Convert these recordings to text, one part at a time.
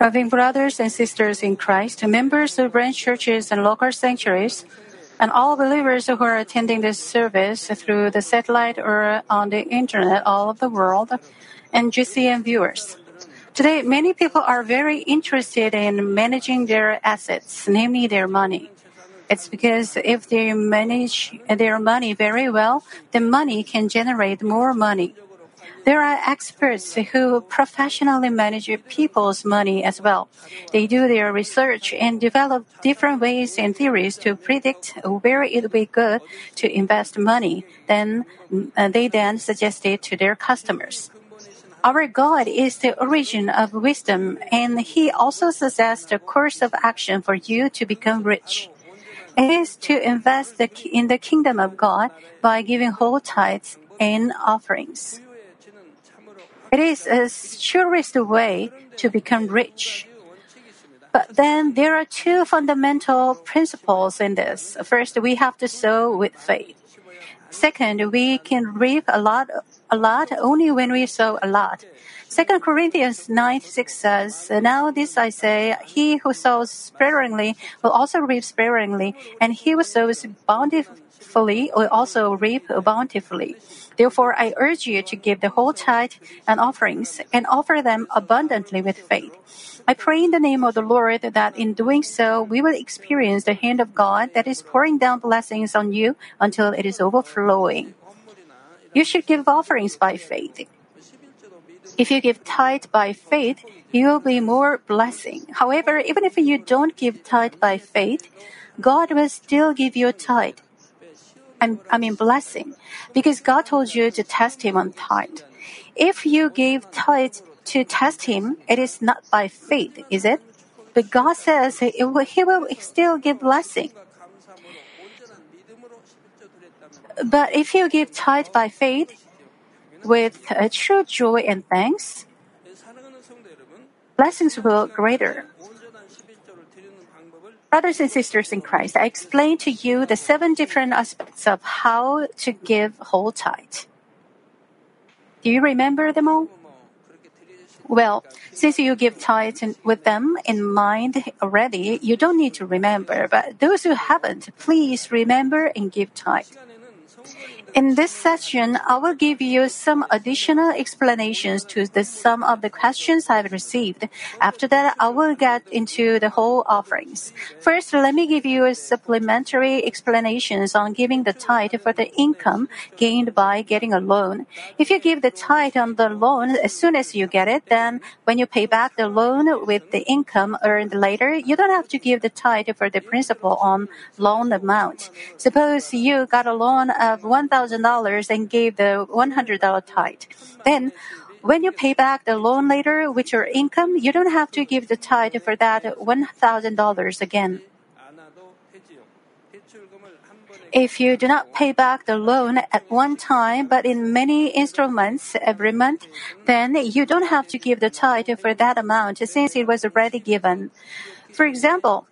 Loving brothers and sisters in Christ, members of branch churches and local sanctuaries, and all believers who are attending this service through the satellite or on the internet all over the world, and GCN viewers. Today, many people are very interested in managing their assets, namely their money. It's because if they manage their money very well, the money can generate more money. There are experts who professionally manage people's money as well. They do their research and develop different ways and theories to predict where it will be good to invest money. Then uh, they then suggest it to their customers. Our God is the origin of wisdom, and He also suggests a course of action for you to become rich. It is to invest in the kingdom of God by giving whole tithes and offerings. It is a surest way to become rich. But then there are two fundamental principles in this. First, we have to sow with faith. Second, we can reap a lot, a lot only when we sow a lot. Second Corinthians 9 6 says, Now this I say, he who sows sparingly will also reap sparingly, and he who sows bountifully will also reap bountifully. Therefore, I urge you to give the whole tithe and offerings and offer them abundantly with faith. I pray in the name of the Lord that in doing so, we will experience the hand of God that is pouring down blessings on you until it is overflowing. You should give offerings by faith. If you give tithe by faith, you will be more blessing. However, even if you don't give tithe by faith, God will still give you tithe. I mean blessing, because God told you to test Him on tithe. If you give tithe to test Him, it is not by faith, is it? But God says He will still give blessing. But if you give tithe by faith, with true joy and thanks, blessings will greater. Brothers and sisters in Christ, I explained to you the seven different aspects of how to give whole tithe. Do you remember them all? Well, since you give tithe with them in mind already, you don't need to remember. But those who haven't, please remember and give tithe. In this session, I will give you some additional explanations to the some of the questions I've received. After that, I will get into the whole offerings. First, let me give you a supplementary explanations on giving the tithe for the income gained by getting a loan. If you give the tithe on the loan as soon as you get it, then when you pay back the loan with the income earned later, you don't have to give the tithe for the principal on loan amount. Suppose you got a loan of 1000 $1,000 and gave the $100 tithe. Then, when you pay back the loan later with your income, you don't have to give the tithe for that $1,000 again. If you do not pay back the loan at one time, but in many installments every month, then you don't have to give the tithe for that amount since it was already given. For example,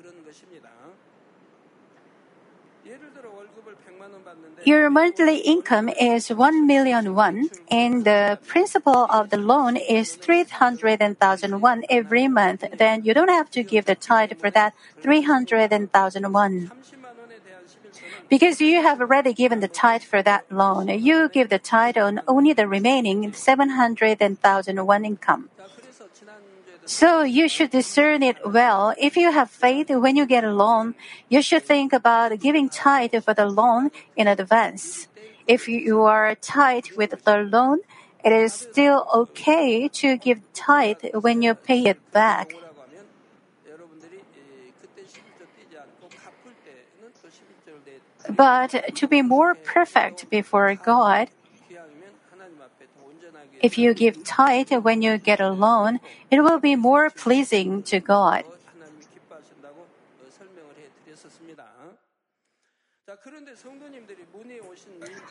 Your monthly income is 1 million won and the principal of the loan is 300,000 won every month. Then you don't have to give the tithe for that 300,000 won. Because you have already given the tithe for that loan, you give the tithe on only the remaining 700,000 won income. So you should discern it well. If you have faith when you get a loan, you should think about giving tithe for the loan in advance. If you are tight with the loan, it is still okay to give tithe when you pay it back. But to be more perfect before God, if you give tithe when you get a loan, it will be more pleasing to God.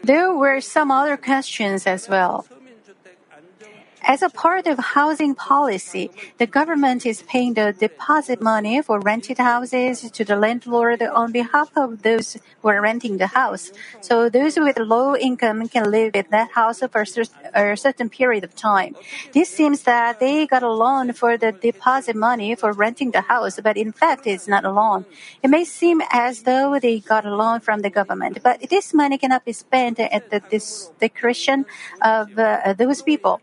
There were some other questions as well. As a part of housing policy, the government is paying the deposit money for rented houses to the landlord on behalf of those who are renting the house. So those with low income can live in that house for a certain period of time. This seems that they got a loan for the deposit money for renting the house, but in fact it's not a loan. It may seem as though they got a loan from the government, but this money cannot be spent at the discretion of uh, those people.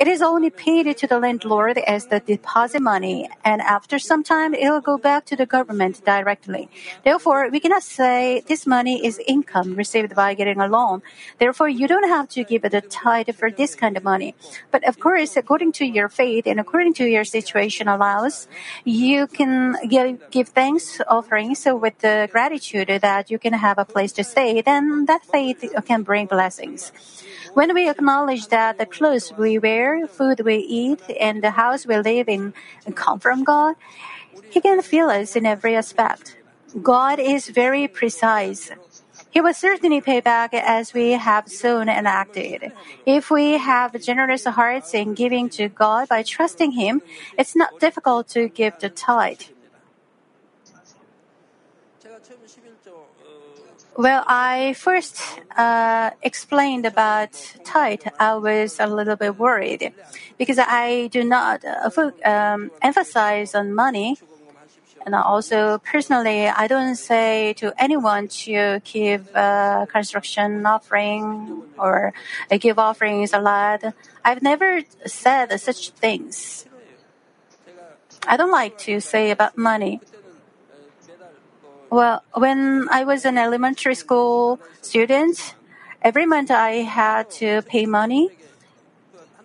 It is only paid to the landlord as the deposit money, and after some time, it will go back to the government directly. Therefore, we cannot say this money is income received by getting a loan. Therefore, you don't have to give the tithe for this kind of money. But of course, according to your faith and according to your situation allows, you can give, give thanks offerings with the gratitude that you can have a place to stay. Then that faith can bring blessings. When we acknowledge that the clothes we wear, food we eat, and the house we live in come from God, He can feel us in every aspect. God is very precise. He will certainly pay back as we have sown and acted. If we have generous hearts in giving to God by trusting Him, it's not difficult to give the tithe. Well, I first uh, explained about tithe. I was a little bit worried because I do not uh, um, emphasize on money. And also, personally, I don't say to anyone to give uh, construction offering or give offerings a lot. I've never said such things. I don't like to say about money. Well, when I was an elementary school student, every month I had to pay money.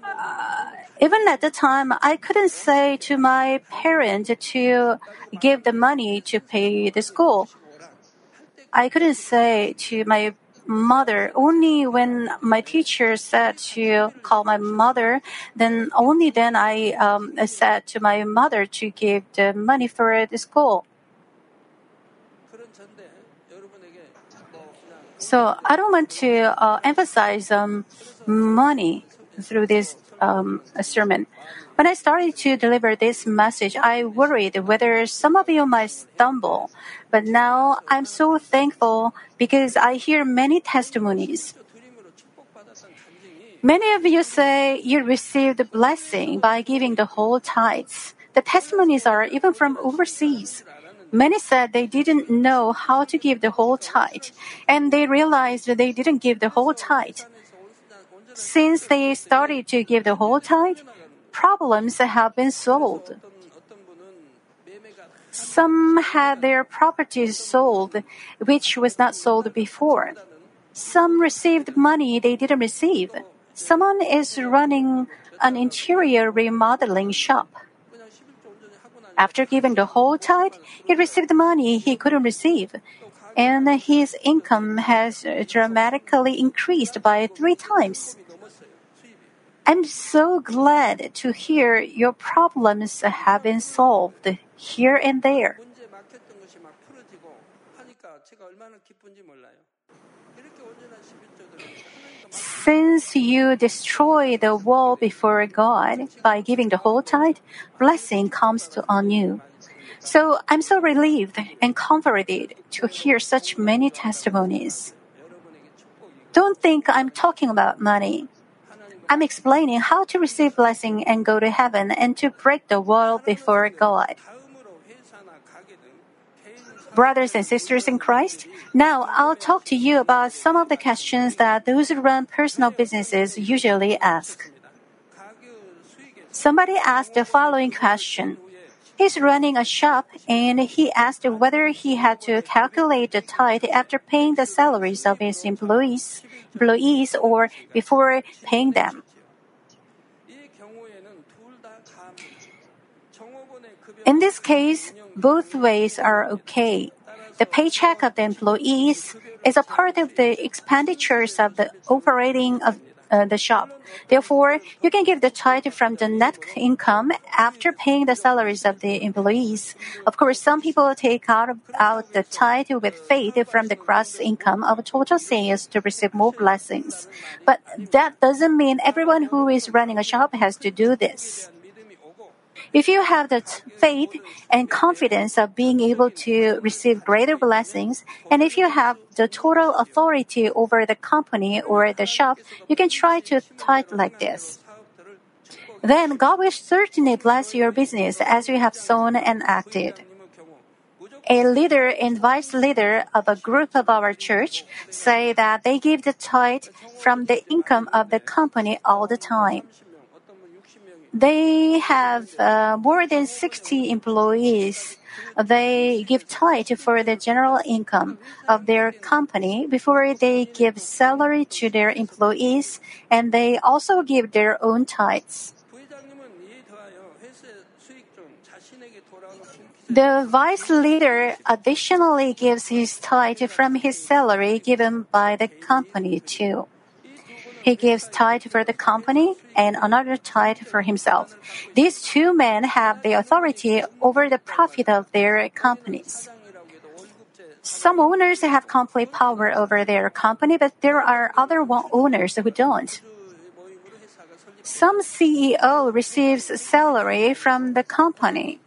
Uh, even at the time, I couldn't say to my parent to give the money to pay the school. I couldn't say to my mother only when my teacher said to call my mother then only then i um, said to my mother to give the money for the school So I don't want to uh, emphasize um, money through this um, sermon. When I started to deliver this message, I worried whether some of you might stumble. But now I'm so thankful because I hear many testimonies. Many of you say you received a blessing by giving the whole tithes. The testimonies are even from overseas. Many said they didn't know how to give the whole tithe, and they realized they didn't give the whole tithe. Since they started to give the whole tithe, problems have been solved. Some had their properties sold, which was not sold before. Some received money they didn't receive. Someone is running an interior remodeling shop. After giving the whole tithe, he received money he couldn't receive, and his income has dramatically increased by three times. I'm so glad to hear your problems have been solved here and there. Since you destroy the wall before God by giving the whole tithe, blessing comes to on you. So I'm so relieved and comforted to hear such many testimonies. Don't think I'm talking about money. I'm explaining how to receive blessing and go to heaven and to break the wall before God. Brothers and sisters in Christ, now I'll talk to you about some of the questions that those who run personal businesses usually ask. Somebody asked the following question. He's running a shop and he asked whether he had to calculate the tithe after paying the salaries of his employees, employees or before paying them. In this case, both ways are okay. The paycheck of the employees is a part of the expenditures of the operating of uh, the shop. Therefore, you can give the tithe from the net income after paying the salaries of the employees. Of course, some people take out, out the tithe with faith from the gross income of total sales to receive more blessings. But that doesn't mean everyone who is running a shop has to do this. If you have the faith and confidence of being able to receive greater blessings, and if you have the total authority over the company or the shop, you can try to tithe like this. Then God will certainly bless your business as you have sown and acted. A leader and vice leader of a group of our church say that they give the tithe from the income of the company all the time. They have uh, more than 60 employees. They give tithe for the general income of their company before they give salary to their employees, and they also give their own tithes. The vice leader additionally gives his tithe from his salary given by the company too. He gives tithe for the company and another tithe for himself. These two men have the authority over the profit of their companies. Some owners have complete power over their company, but there are other owners who don't. Some CEO receives salary from the company.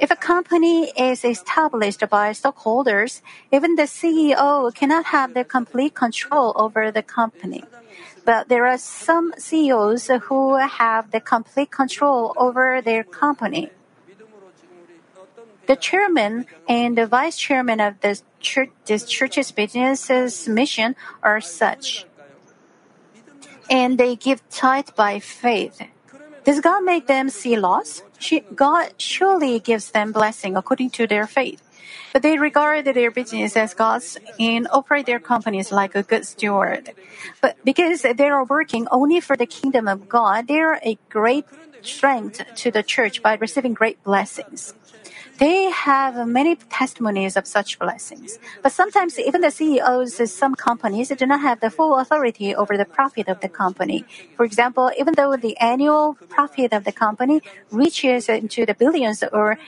If a company is established by stockholders, even the CEO cannot have the complete control over the company. But there are some CEOs who have the complete control over their company. The chairman and the vice chairman of this, church, this church's business mission are such. And they give tithe by faith. Does God make them see loss? God surely gives them blessing according to their faith. But they regard their business as God's and operate their companies like a good steward. But because they are working only for the kingdom of God, they are a great strength to the church by receiving great blessings. They have many testimonies of such blessings. But sometimes even the CEOs of some companies do not have the full authority over the profit of the company. For example, even though the annual profit of the company reaches into the billions or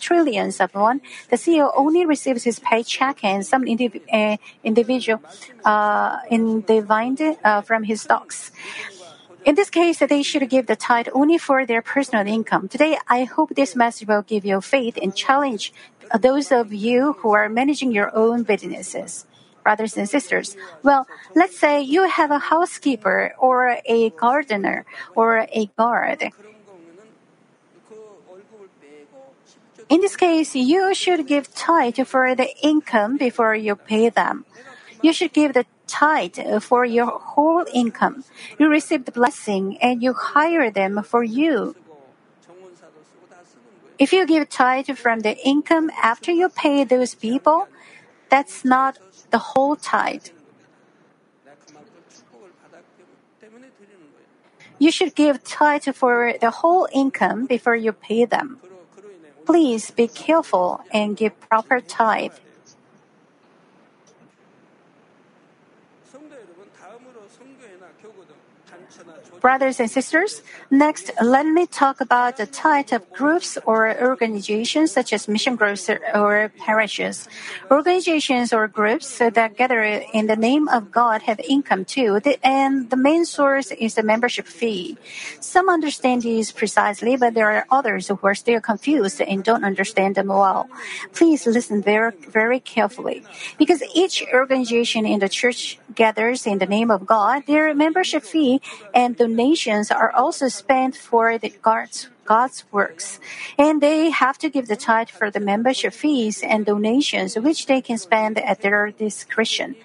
trillions of won, the CEO only receives his paycheck and some indiv- uh, individual uh, in dividend uh, from his stocks. In this case, they should give the tithe only for their personal income. Today, I hope this message will give you faith and challenge those of you who are managing your own businesses. Brothers and sisters, well, let's say you have a housekeeper or a gardener or a guard. In this case, you should give tithe for the income before you pay them. You should give the tithe for your whole income. You receive the blessing and you hire them for you. If you give tithe from the income after you pay those people, that's not the whole tithe. You should give tithe for the whole income before you pay them. Please be careful and give proper tithe. Brothers and sisters, next, let me talk about the type of groups or organizations such as mission groups or parishes. Organizations or groups that gather in the name of God have income too, and the main source is the membership fee. Some understand these precisely, but there are others who are still confused and don't understand them well. Please listen very, very carefully. Because each organization in the church gathers in the name of God, their membership fee and donations are also spent for the God's God's works. And they have to give the tithe for the membership fees and donations, which they can spend at their discretion.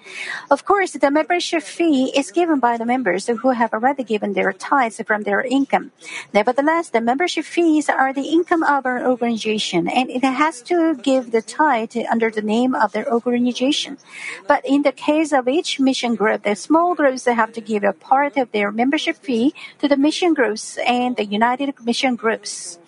Of course, the membership fee is given by the members who have already given their tithes from their income. Nevertheless, the membership fees are the income of our organization, and it has to give the tithe under the name of their organization. But in the case of each mission group, the small groups have to give a part of their membership fee to the mission groups and the United Mission Group groups.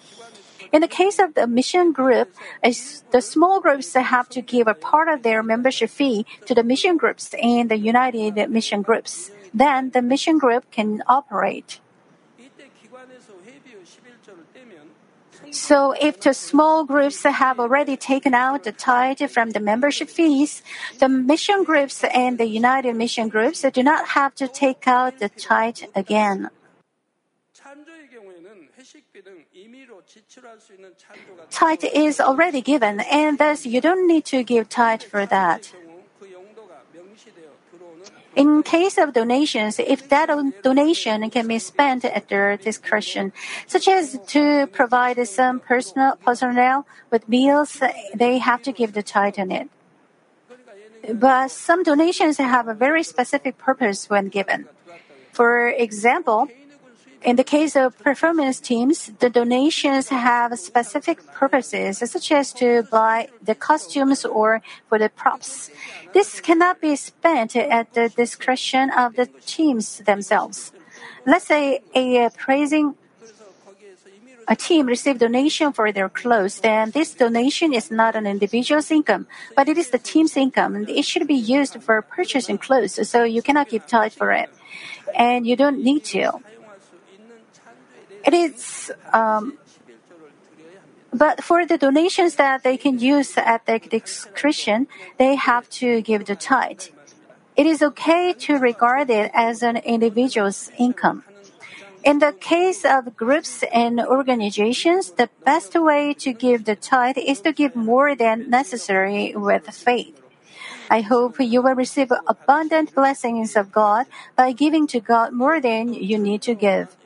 In the case of the mission group, the small groups have to give a part of their membership fee to the mission groups and the United Mission Groups. Then the mission group can operate. So if the small groups have already taken out the tithe from the membership fees, the mission groups and the United Mission Groups do not have to take out the tithe again tithe is already given, and thus you don't need to give tithe for that. In case of donations, if that donation can be spent at their discretion, such as to provide some personal personnel with meals, they have to give the tithe on it. But some donations have a very specific purpose when given. For example, in the case of performance teams, the donations have specific purposes, such as to buy the costumes or for the props. This cannot be spent at the discretion of the teams themselves. Let's say a praising a team received donation for their clothes, then this donation is not an individual's income, but it is the team's income, and it should be used for purchasing clothes. So you cannot keep tight for it, and you don't need to. It is, um, but for the donations that they can use at their discretion, they have to give the tithe. It is okay to regard it as an individual's income. In the case of groups and organizations, the best way to give the tithe is to give more than necessary with faith. I hope you will receive abundant blessings of God by giving to God more than you need to give.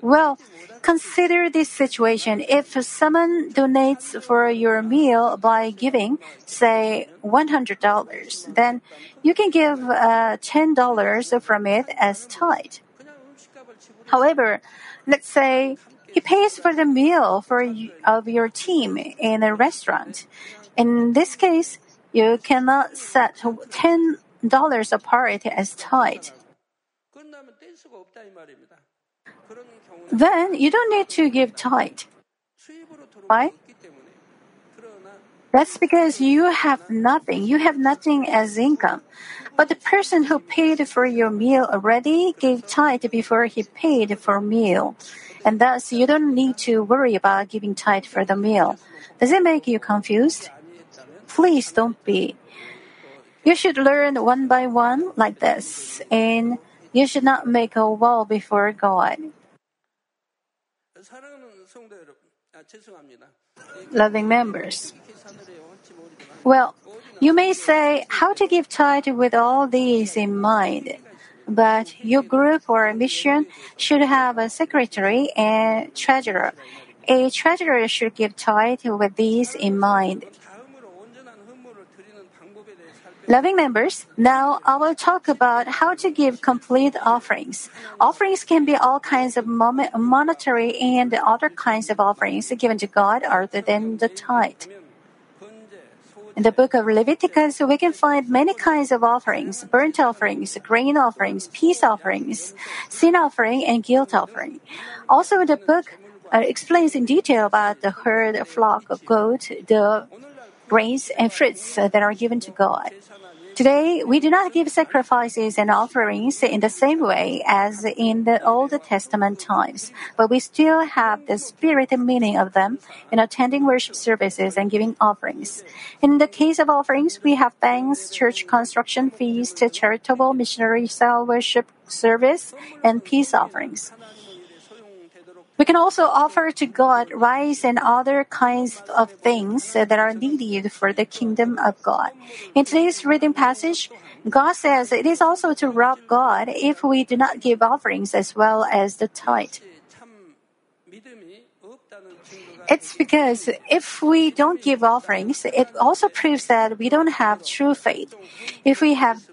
Well, consider this situation. If someone donates for your meal by giving, say, $100, then you can give uh, $10 from it as tithe. However, let's say he pays for the meal for of your team in a restaurant. In this case, you cannot set $10 apart as tithe. then you don't need to give tithe. Why? That's because you have nothing. You have nothing as income. But the person who paid for your meal already gave tithe before he paid for meal. And thus, you don't need to worry about giving tithe for the meal. Does it make you confused? Please don't be. You should learn one by one like this, and you should not make a wall before God loving members. Well, you may say how to give tithe with all these in mind, but your group or mission should have a secretary and treasurer. A treasurer should give tithe with these in mind. Loving members, now I will talk about how to give complete offerings. Offerings can be all kinds of monetary and other kinds of offerings given to God other than the tithe. In the book of Leviticus, we can find many kinds of offerings burnt offerings, grain offerings, peace offerings, sin offering, and guilt offering. Also, the book uh, explains in detail about the herd, flock, goat, the grains, and fruits that are given to God. Today, we do not give sacrifices and offerings in the same way as in the Old Testament times, but we still have the spirit and meaning of them in attending worship services and giving offerings. In the case of offerings, we have thanks, church construction feast, charitable missionary cell worship service, and peace offerings. We can also offer to God rice and other kinds of things that are needed for the kingdom of God. In today's reading passage, God says it is also to rob God if we do not give offerings as well as the tithe. It's because if we don't give offerings, it also proves that we don't have true faith. If we have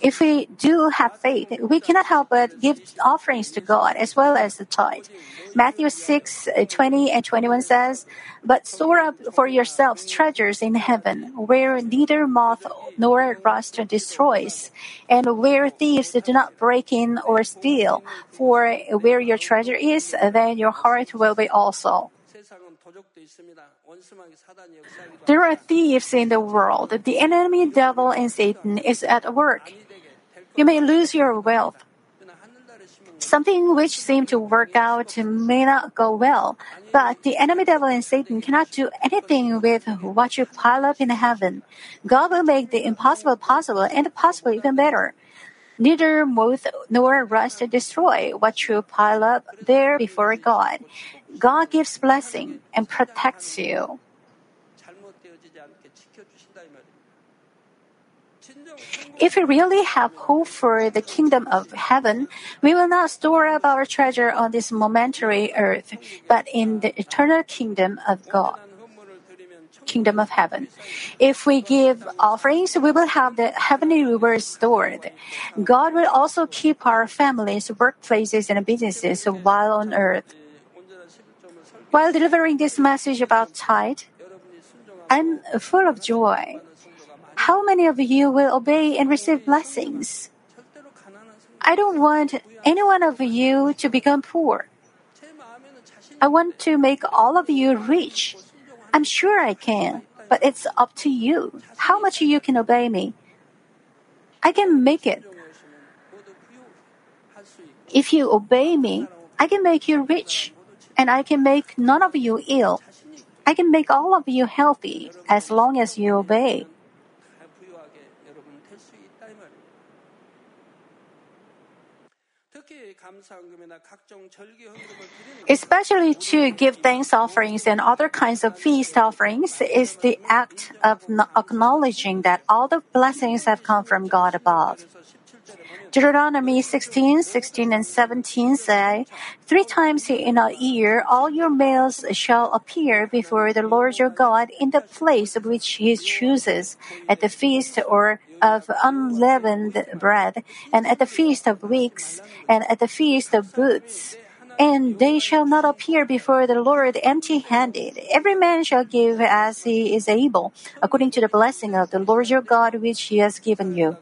if we do have faith, we cannot help but give offerings to God as well as the tithe. Matthew 6, uh, 20 and 21 says, But store up for yourselves treasures in heaven, where neither moth nor rust destroys, and where thieves do not break in or steal. For where your treasure is, then your heart will be also. There are thieves in the world. The enemy devil and Satan is at work. You may lose your wealth. Something which seemed to work out may not go well, but the enemy devil and Satan cannot do anything with what you pile up in heaven. God will make the impossible possible and the possible even better. Neither moth nor rust destroy what you pile up there before God. God gives blessing and protects you. If we really have hope for the kingdom of heaven, we will not store up our treasure on this momentary earth, but in the eternal kingdom of God. Kingdom of heaven. If we give offerings, we will have the heavenly rewards stored. God will also keep our families, workplaces, and businesses while on earth. While delivering this message about tithe, I'm full of joy. How many of you will obey and receive blessings? I don't want any one of you to become poor. I want to make all of you rich. I'm sure I can, but it's up to you how much you can obey me. I can make it. If you obey me, I can make you rich and I can make none of you ill. I can make all of you healthy as long as you obey. Especially to give thanks offerings and other kinds of feast offerings is the act of acknowledging that all the blessings have come from God above. Deuteronomy 16, 16, and 17 say, Three times in a year all your males shall appear before the Lord your God in the place which he chooses, at the feast or of unleavened bread, and at the feast of weeks, and at the feast of booths. And they shall not appear before the Lord empty handed. Every man shall give as he is able, according to the blessing of the Lord your God which he has given you.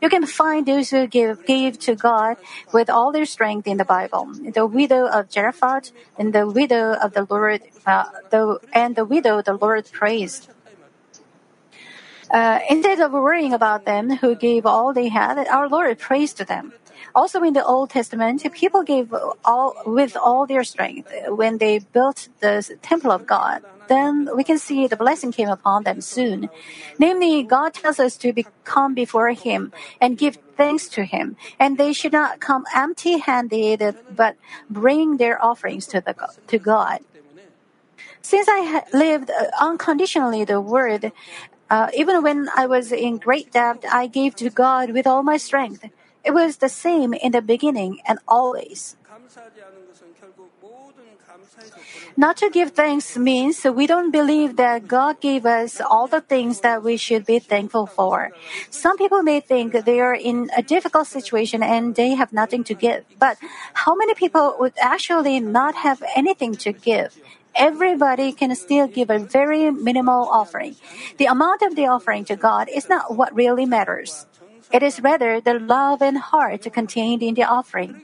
You can find those who give, gave to God with all their strength in the Bible. The widow of Zarephath and the widow of the Lord, uh, the, and the widow the Lord praised. Uh, instead of worrying about them who gave all they had, our Lord praised them. Also in the Old Testament, people gave all with all their strength when they built the temple of God. Then we can see the blessing came upon them soon. Namely, God tells us to be, come before Him and give thanks to Him, and they should not come empty-handed, but bring their offerings to the to God. Since I lived uh, unconditionally the Word, uh, even when I was in great debt, I gave to God with all my strength. It was the same in the beginning and always. Not to give thanks means we don't believe that God gave us all the things that we should be thankful for. Some people may think they are in a difficult situation and they have nothing to give. But how many people would actually not have anything to give? Everybody can still give a very minimal offering. The amount of the offering to God is not what really matters. It is rather the love and heart contained in the offering.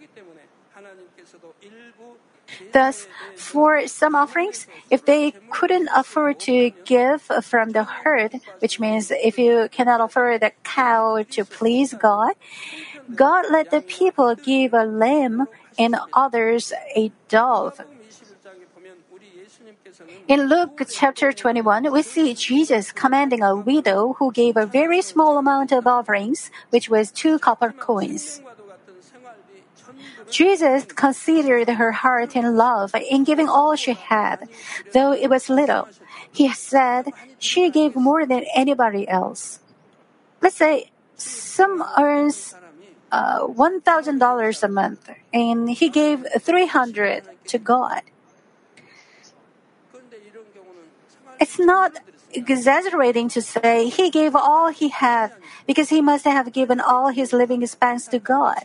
Thus, for some offerings, if they couldn't afford to give from the herd, which means if you cannot offer the cow to please God, God let the people give a lamb and others a dove. In Luke chapter 21, we see Jesus commanding a widow who gave a very small amount of offerings, which was two copper coins. Jesus considered her heart and love in giving all she had, though it was little. He said she gave more than anybody else. Let's say some earns uh, $1,000 a month and he gave 300 to God. It's not exaggerating to say he gave all he had because he must have given all his living expense to God.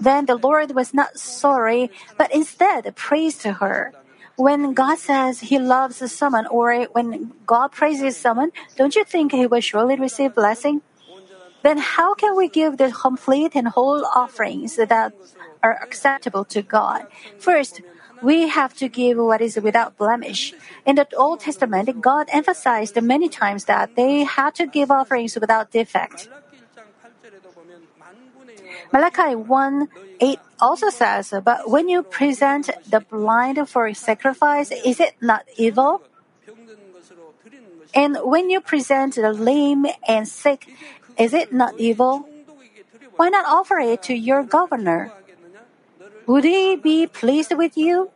Then the Lord was not sorry, but instead praised her. When God says he loves someone or when God praises someone, don't you think he will surely receive blessing? Then how can we give the complete and whole offerings that are acceptable to God? First, we have to give what is without blemish. In the Old Testament, God emphasized many times that they had to give offerings without defect. Malachi 1 8 also says, But when you present the blind for sacrifice, is it not evil? And when you present the lame and sick, is it not evil? Why not offer it to your governor? Would he be pleased with you?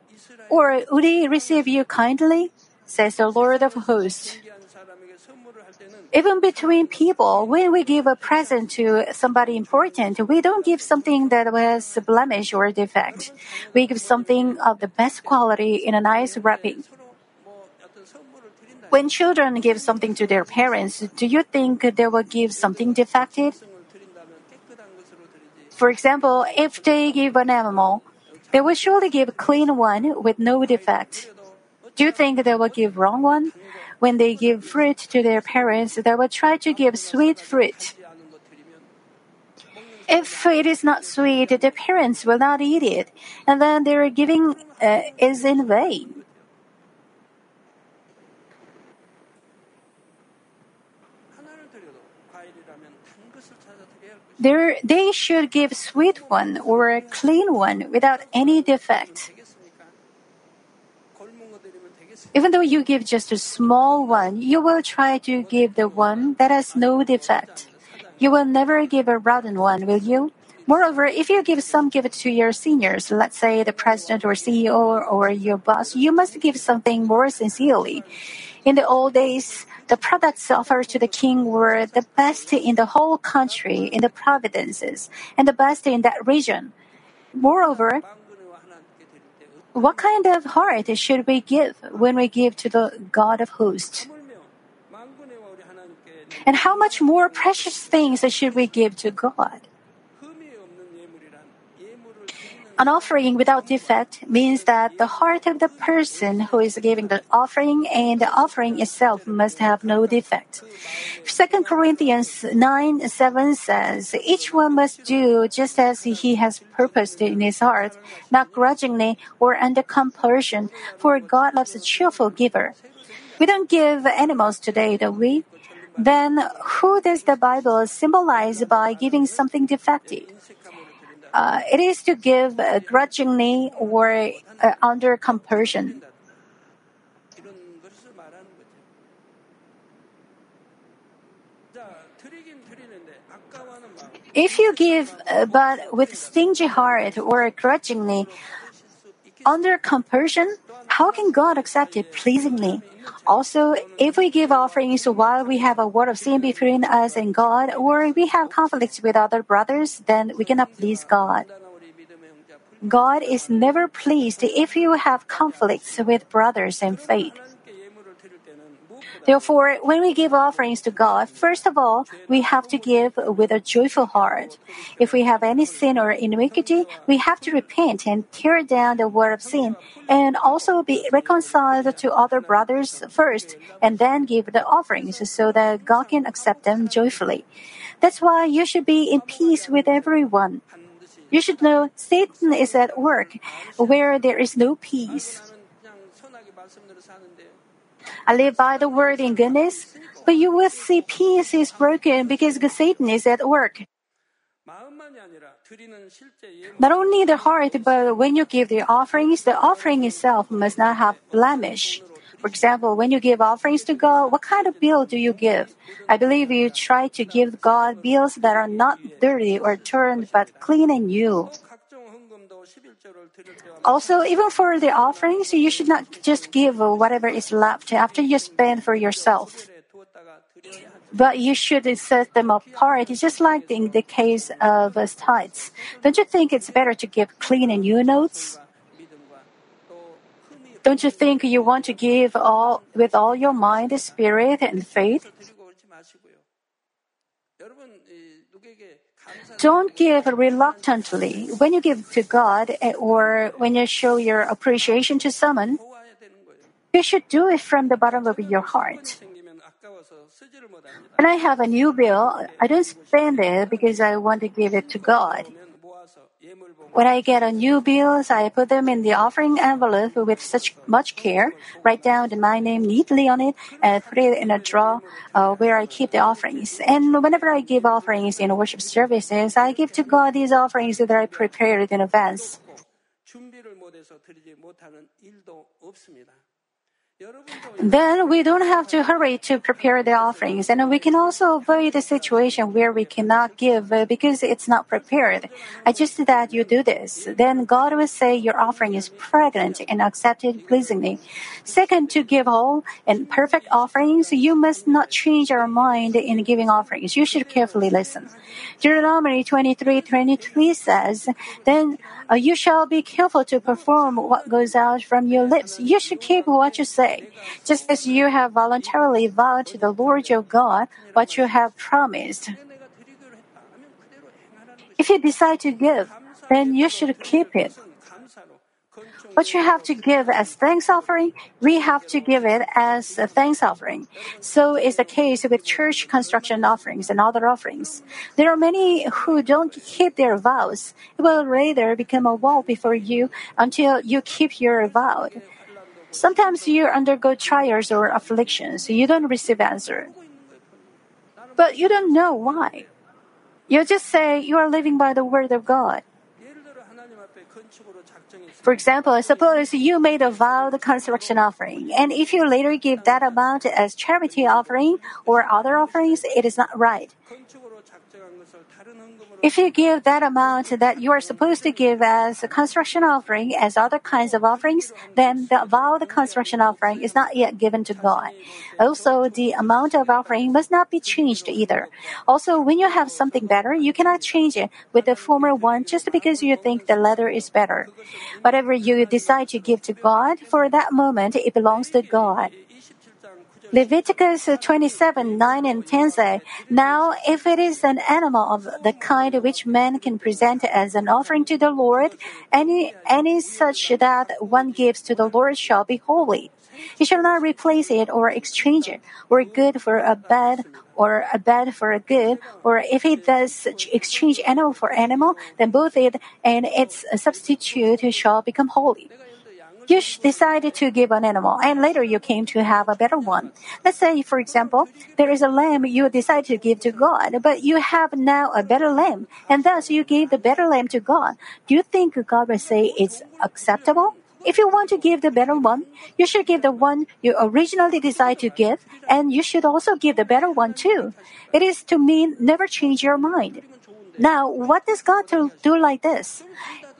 Or would he receive you kindly? Says the Lord of hosts. Even between people, when we give a present to somebody important, we don't give something that was blemish or defect. We give something of the best quality in a nice wrapping. When children give something to their parents, do you think they will give something defective? For example, if they give an animal, they will surely give a clean one with no defect. Do you think they will give wrong one? When they give fruit to their parents, they will try to give sweet fruit. If it is not sweet, the parents will not eat it, and then their giving uh, is in vain. They they should give sweet one or a clean one without any defect. Even though you give just a small one, you will try to give the one that has no defect. You will never give a rotten one, will you? Moreover, if you give some gift to your seniors, let's say the president or CEO or your boss, you must give something more sincerely. In the old days, the products offered to the king were the best in the whole country, in the provinces, and the best in that region. Moreover, what kind of heart should we give when we give to the God of hosts? And how much more precious things should we give to God? An offering without defect means that the heart of the person who is giving the offering and the offering itself must have no defect. 2 Corinthians 9 7 says, Each one must do just as he has purposed in his heart, not grudgingly or under compulsion, for God loves a cheerful giver. We don't give animals today, do we? Then who does the Bible symbolize by giving something defective? uh, it is to give grudgingly or uh, under compulsion. If you give uh, but with stingy heart or grudgingly, under compulsion, how can God accept it pleasingly? Also, if we give offerings while we have a word of sin between us and God, or we have conflicts with other brothers, then we cannot please God. God is never pleased if you have conflicts with brothers in faith. Therefore, when we give offerings to God, first of all, we have to give with a joyful heart. If we have any sin or iniquity, we have to repent and tear down the word of sin, and also be reconciled to other brothers first, and then give the offerings so that God can accept them joyfully. That's why you should be in peace with everyone. You should know Satan is at work where there is no peace. I live by the word in goodness, but you will see peace is broken because Satan is at work. Not only the heart, but when you give the offerings, the offering itself must not have blemish. For example, when you give offerings to God, what kind of bill do you give? I believe you try to give God bills that are not dirty or turned but clean and new. Also, even for the offerings, you should not just give whatever is left after you spend for yourself. But you should set them apart, it's just like in the case of uh, tithes. Don't you think it's better to give clean and new notes? Don't you think you want to give all with all your mind, spirit, and faith? Don't give reluctantly. When you give to God eh, or when you show your appreciation to someone, you should do it from the bottom of your heart. When I have a new bill, I don't spend it because I want to give it to God. When I get a new bills, I put them in the offering envelope with such much care, write down my name neatly on it, and put it in a drawer uh, where I keep the offerings. And whenever I give offerings in worship services, I give to God these offerings that I prepared in advance. Then we don't have to hurry to prepare the offerings, and we can also avoid the situation where we cannot give because it's not prepared. I just that you do this. Then God will say your offering is pregnant and accepted pleasingly. Second, to give whole and perfect offerings, you must not change your mind in giving offerings. You should carefully listen. Deuteronomy 23, 23 says, Then uh, you shall be careful to perform what goes out from your lips. You should keep what you say, just as you have voluntarily vowed to the Lord your God what you have promised. If you decide to give, then you should keep it. What you have to give as thanks offering, we have to give it as a thanks offering. So is the case with church construction offerings and other offerings. There are many who don't keep their vows. It will rather become a wall before you until you keep your vow. Sometimes you undergo trials or afflictions. You don't receive answer. But you don't know why. You just say you are living by the word of God. For example, suppose you made a vow the construction offering, and if you later give that amount as charity offering or other offerings, it is not right. If you give that amount that you are supposed to give as a construction offering as other kinds of offerings, then the vowed construction offering is not yet given to God. Also, the amount of offering must not be changed either. Also, when you have something better, you cannot change it with the former one just because you think the latter is better. Whatever you decide to give to God, for that moment, it belongs to God. 27장 9절 Leviticus 27, 9 and 10 say, Now if it is an animal of the kind which man can present as an offering to the Lord, any, any such that one gives to the Lord shall be holy. He shall not replace it or exchange it, or good for a bad, or a bad for a good, or if he does exchange animal for animal, then both it and its substitute shall become holy. You decided to give an animal, and later you came to have a better one. Let's say, for example, there is a lamb you decided to give to God, but you have now a better lamb, and thus you gave the better lamb to God. Do you think God will say it's acceptable? If you want to give the better one, you should give the one you originally decided to give, and you should also give the better one too. It is to mean never change your mind. Now, what does God do like this?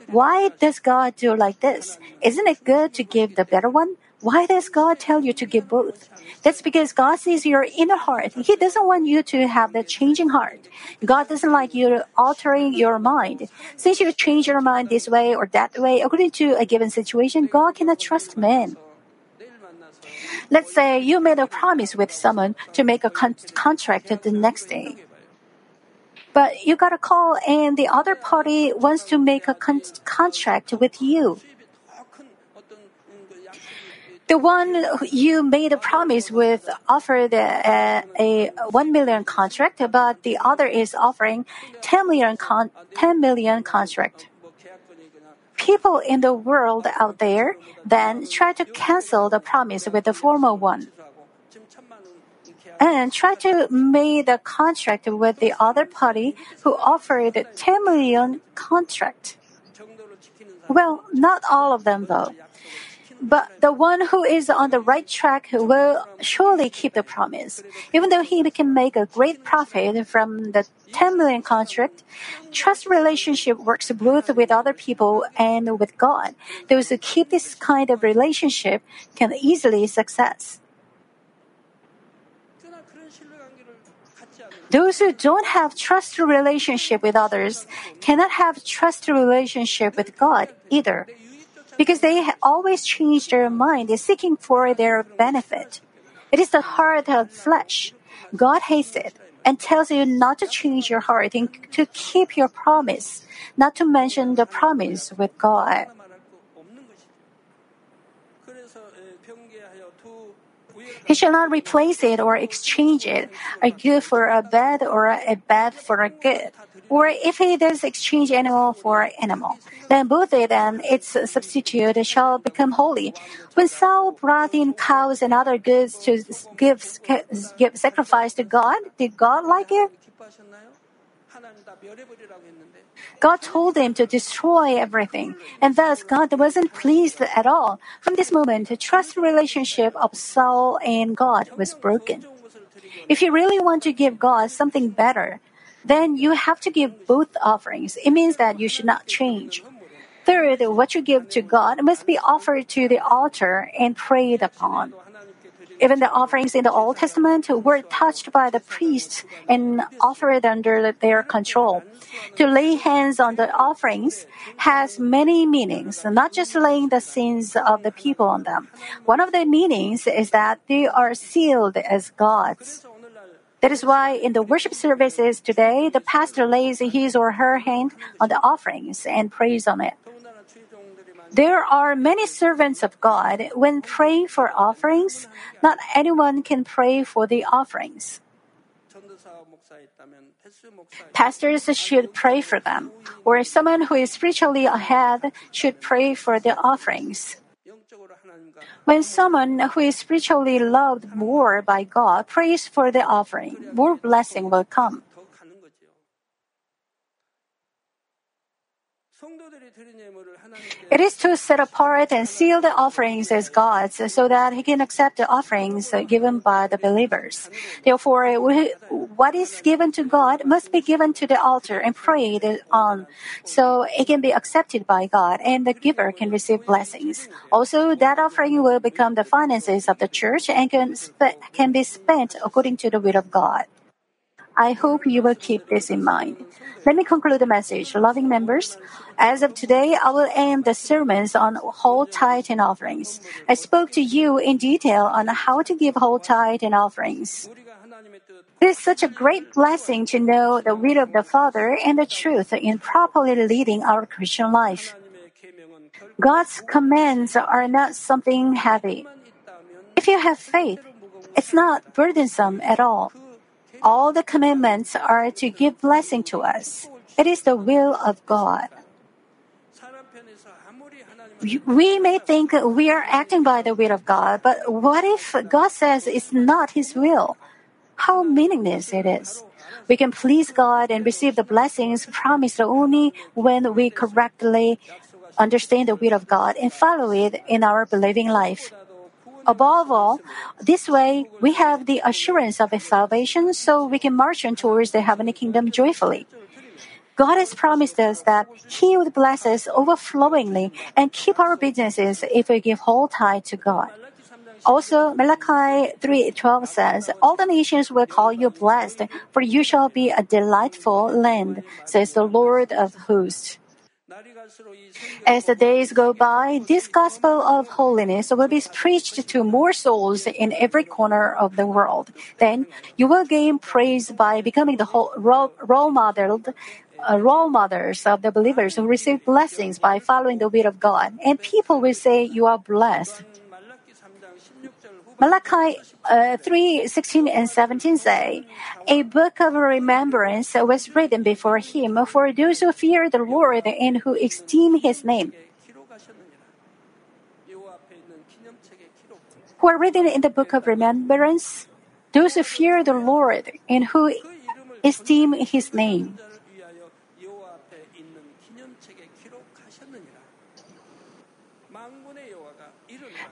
Why does God do like this? Isn't it good to give the better one? Why does God tell you to give both? That's because God sees your inner heart. He doesn't want you to have that changing heart. God doesn't like you altering your mind. Since you change your mind this way or that way, according to a given situation, God cannot trust men. Let's say you made a promise with someone to make a con- contract the next day. But you got a call and the other party wants to make a con- contract with you. The one you made a promise with offered a, a, 1 million contract, but the other is offering 10 million, con- 10 million contract. People in the world out there then try to cancel the promise with the former one and try to make a contract with the other party who offered 10 million contract. Well, not all of them though. But the one who is on the right track will surely keep the promise. Even though he can make a great profit from the 10 million contract, trust relationship works both with other people and with God. Those who keep this kind of relationship can easily success. Those who don't have trust relationship with others cannot have trust relationship with God either. Because they always change their mind they seeking for their benefit. It is the heart of flesh. God hates it and tells you not to change your heart and to keep your promise, not to mention the promise with God. He shall not replace it or exchange it, a good for a bad or a bad for a good. Or if he does exchange animal for animal, then both it and its substitute shall become holy. When Saul brought in cows and other goods to give, give sacrifice to God, did God like it? God told him to destroy everything, and thus God wasn't pleased at all. From this moment, the trust relationship of Saul and God was broken. If you really want to give God something better, then you have to give both offerings. It means that you should not change. Third, what you give to God must be offered to the altar and prayed upon. Even the offerings in the Old Testament were touched by the priests and offered under their control. To lay hands on the offerings has many meanings, not just laying the sins of the people on them. One of the meanings is that they are sealed as God's. That is why in the worship services today, the pastor lays his or her hand on the offerings and prays on it. There are many servants of God when praying for offerings. Not anyone can pray for the offerings. Pastors should pray for them, or someone who is spiritually ahead should pray for the offerings. When someone who is spiritually loved more by God prays for the offering, more blessing will come. It is to set apart and seal the offerings as God's so that He can accept the offerings given by the believers. Therefore, what is given to God must be given to the altar and prayed on so it can be accepted by God and the giver can receive blessings. Also, that offering will become the finances of the church and can, can be spent according to the will of God. I hope you will keep this in mind. Let me conclude the message. Loving members, as of today, I will end the sermons on whole tithe and offerings. I spoke to you in detail on how to give whole tithe and offerings. It is such a great blessing to know the will of the Father and the truth in properly leading our Christian life. God's commands are not something heavy. If you have faith, it's not burdensome at all all the commandments are to give blessing to us. It is the will of God. We may think we are acting by the will of God, but what if God says it's not His will? How meaningless it is. We can please God and receive the blessings promised only when we correctly understand the will of God and follow it in our believing life. Above all, this way we have the assurance of salvation so we can march on towards the heavenly kingdom joyfully. God has promised us that He would bless us overflowingly and keep our businesses if we give whole tithe to God. Also, Malachi 3:12 says, "All the nations will call you blessed, for you shall be a delightful land," says the Lord of hosts. As the days go by, this gospel of holiness will be preached to more souls in every corner of the world. Then you will gain praise by becoming the whole, role, role model uh, role models of the believers who receive blessings by following the will of God, and people will say, You are blessed. Malachi uh, 3 16 and 17 say, A book of remembrance was written before him for those who fear the Lord and who esteem his name. Who are written in the book of remembrance? Those who fear the Lord and who esteem his name.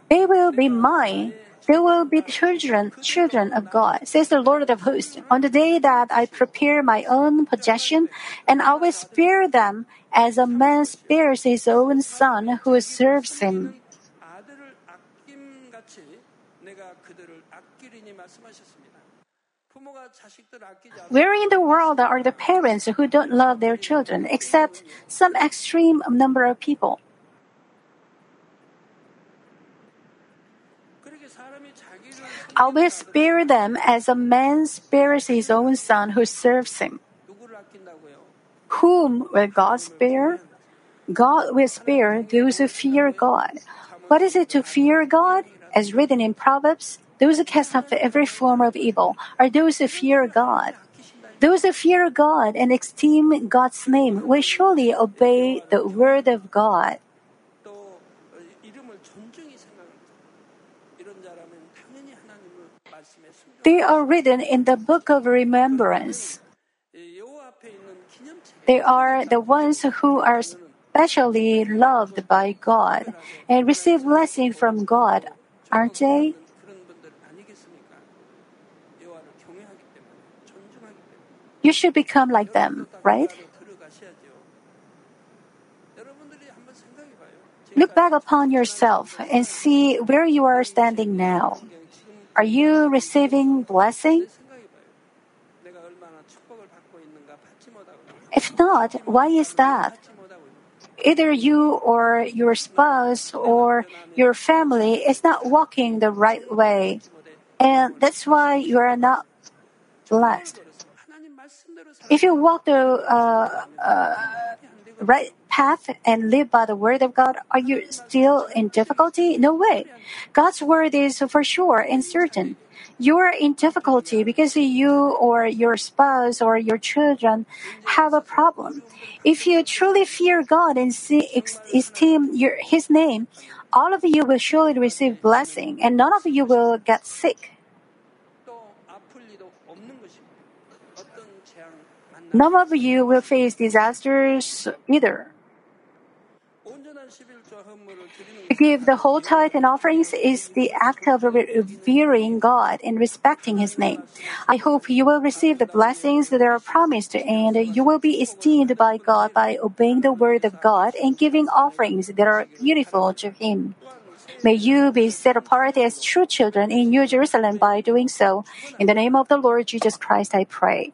They will be mine they will be children, children of God, says the Lord of hosts, on the day that I prepare my own possession, and I will spare them as a man spares his own son who serves him. Where in the world are the parents who don't love their children, except some extreme number of people? I will spare them as a man spares his own son who serves him. Whom will God spare? God will spare those who fear God. What is it to fear God? As written in Proverbs, those who cast off every form of evil are those who fear God. Those who fear God and esteem God's name will surely obey the word of God. They are written in the book of remembrance. They are the ones who are specially loved by God and receive blessing from God, aren't they? You should become like them, right? Look back upon yourself and see where you are standing now. Are you receiving blessing? If not, why is that? Either you or your spouse or your family is not walking the right way. And that's why you are not blessed. If you walk the uh, uh, right path and live by the word of God, are you still in difficulty? No way. God's word is for sure and certain. You're in difficulty because you or your spouse or your children have a problem. If you truly fear God and see, esteem your, His name, all of you will surely receive blessing and none of you will get sick. None of you will face disasters either. To give the whole tithe and offerings is the act of revering God and respecting His name. I hope you will receive the blessings that are promised and you will be esteemed by God by obeying the word of God and giving offerings that are beautiful to Him. May you be set apart as true children in New Jerusalem by doing so. In the name of the Lord Jesus Christ, I pray.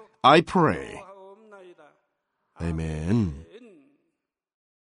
I pray. Amen.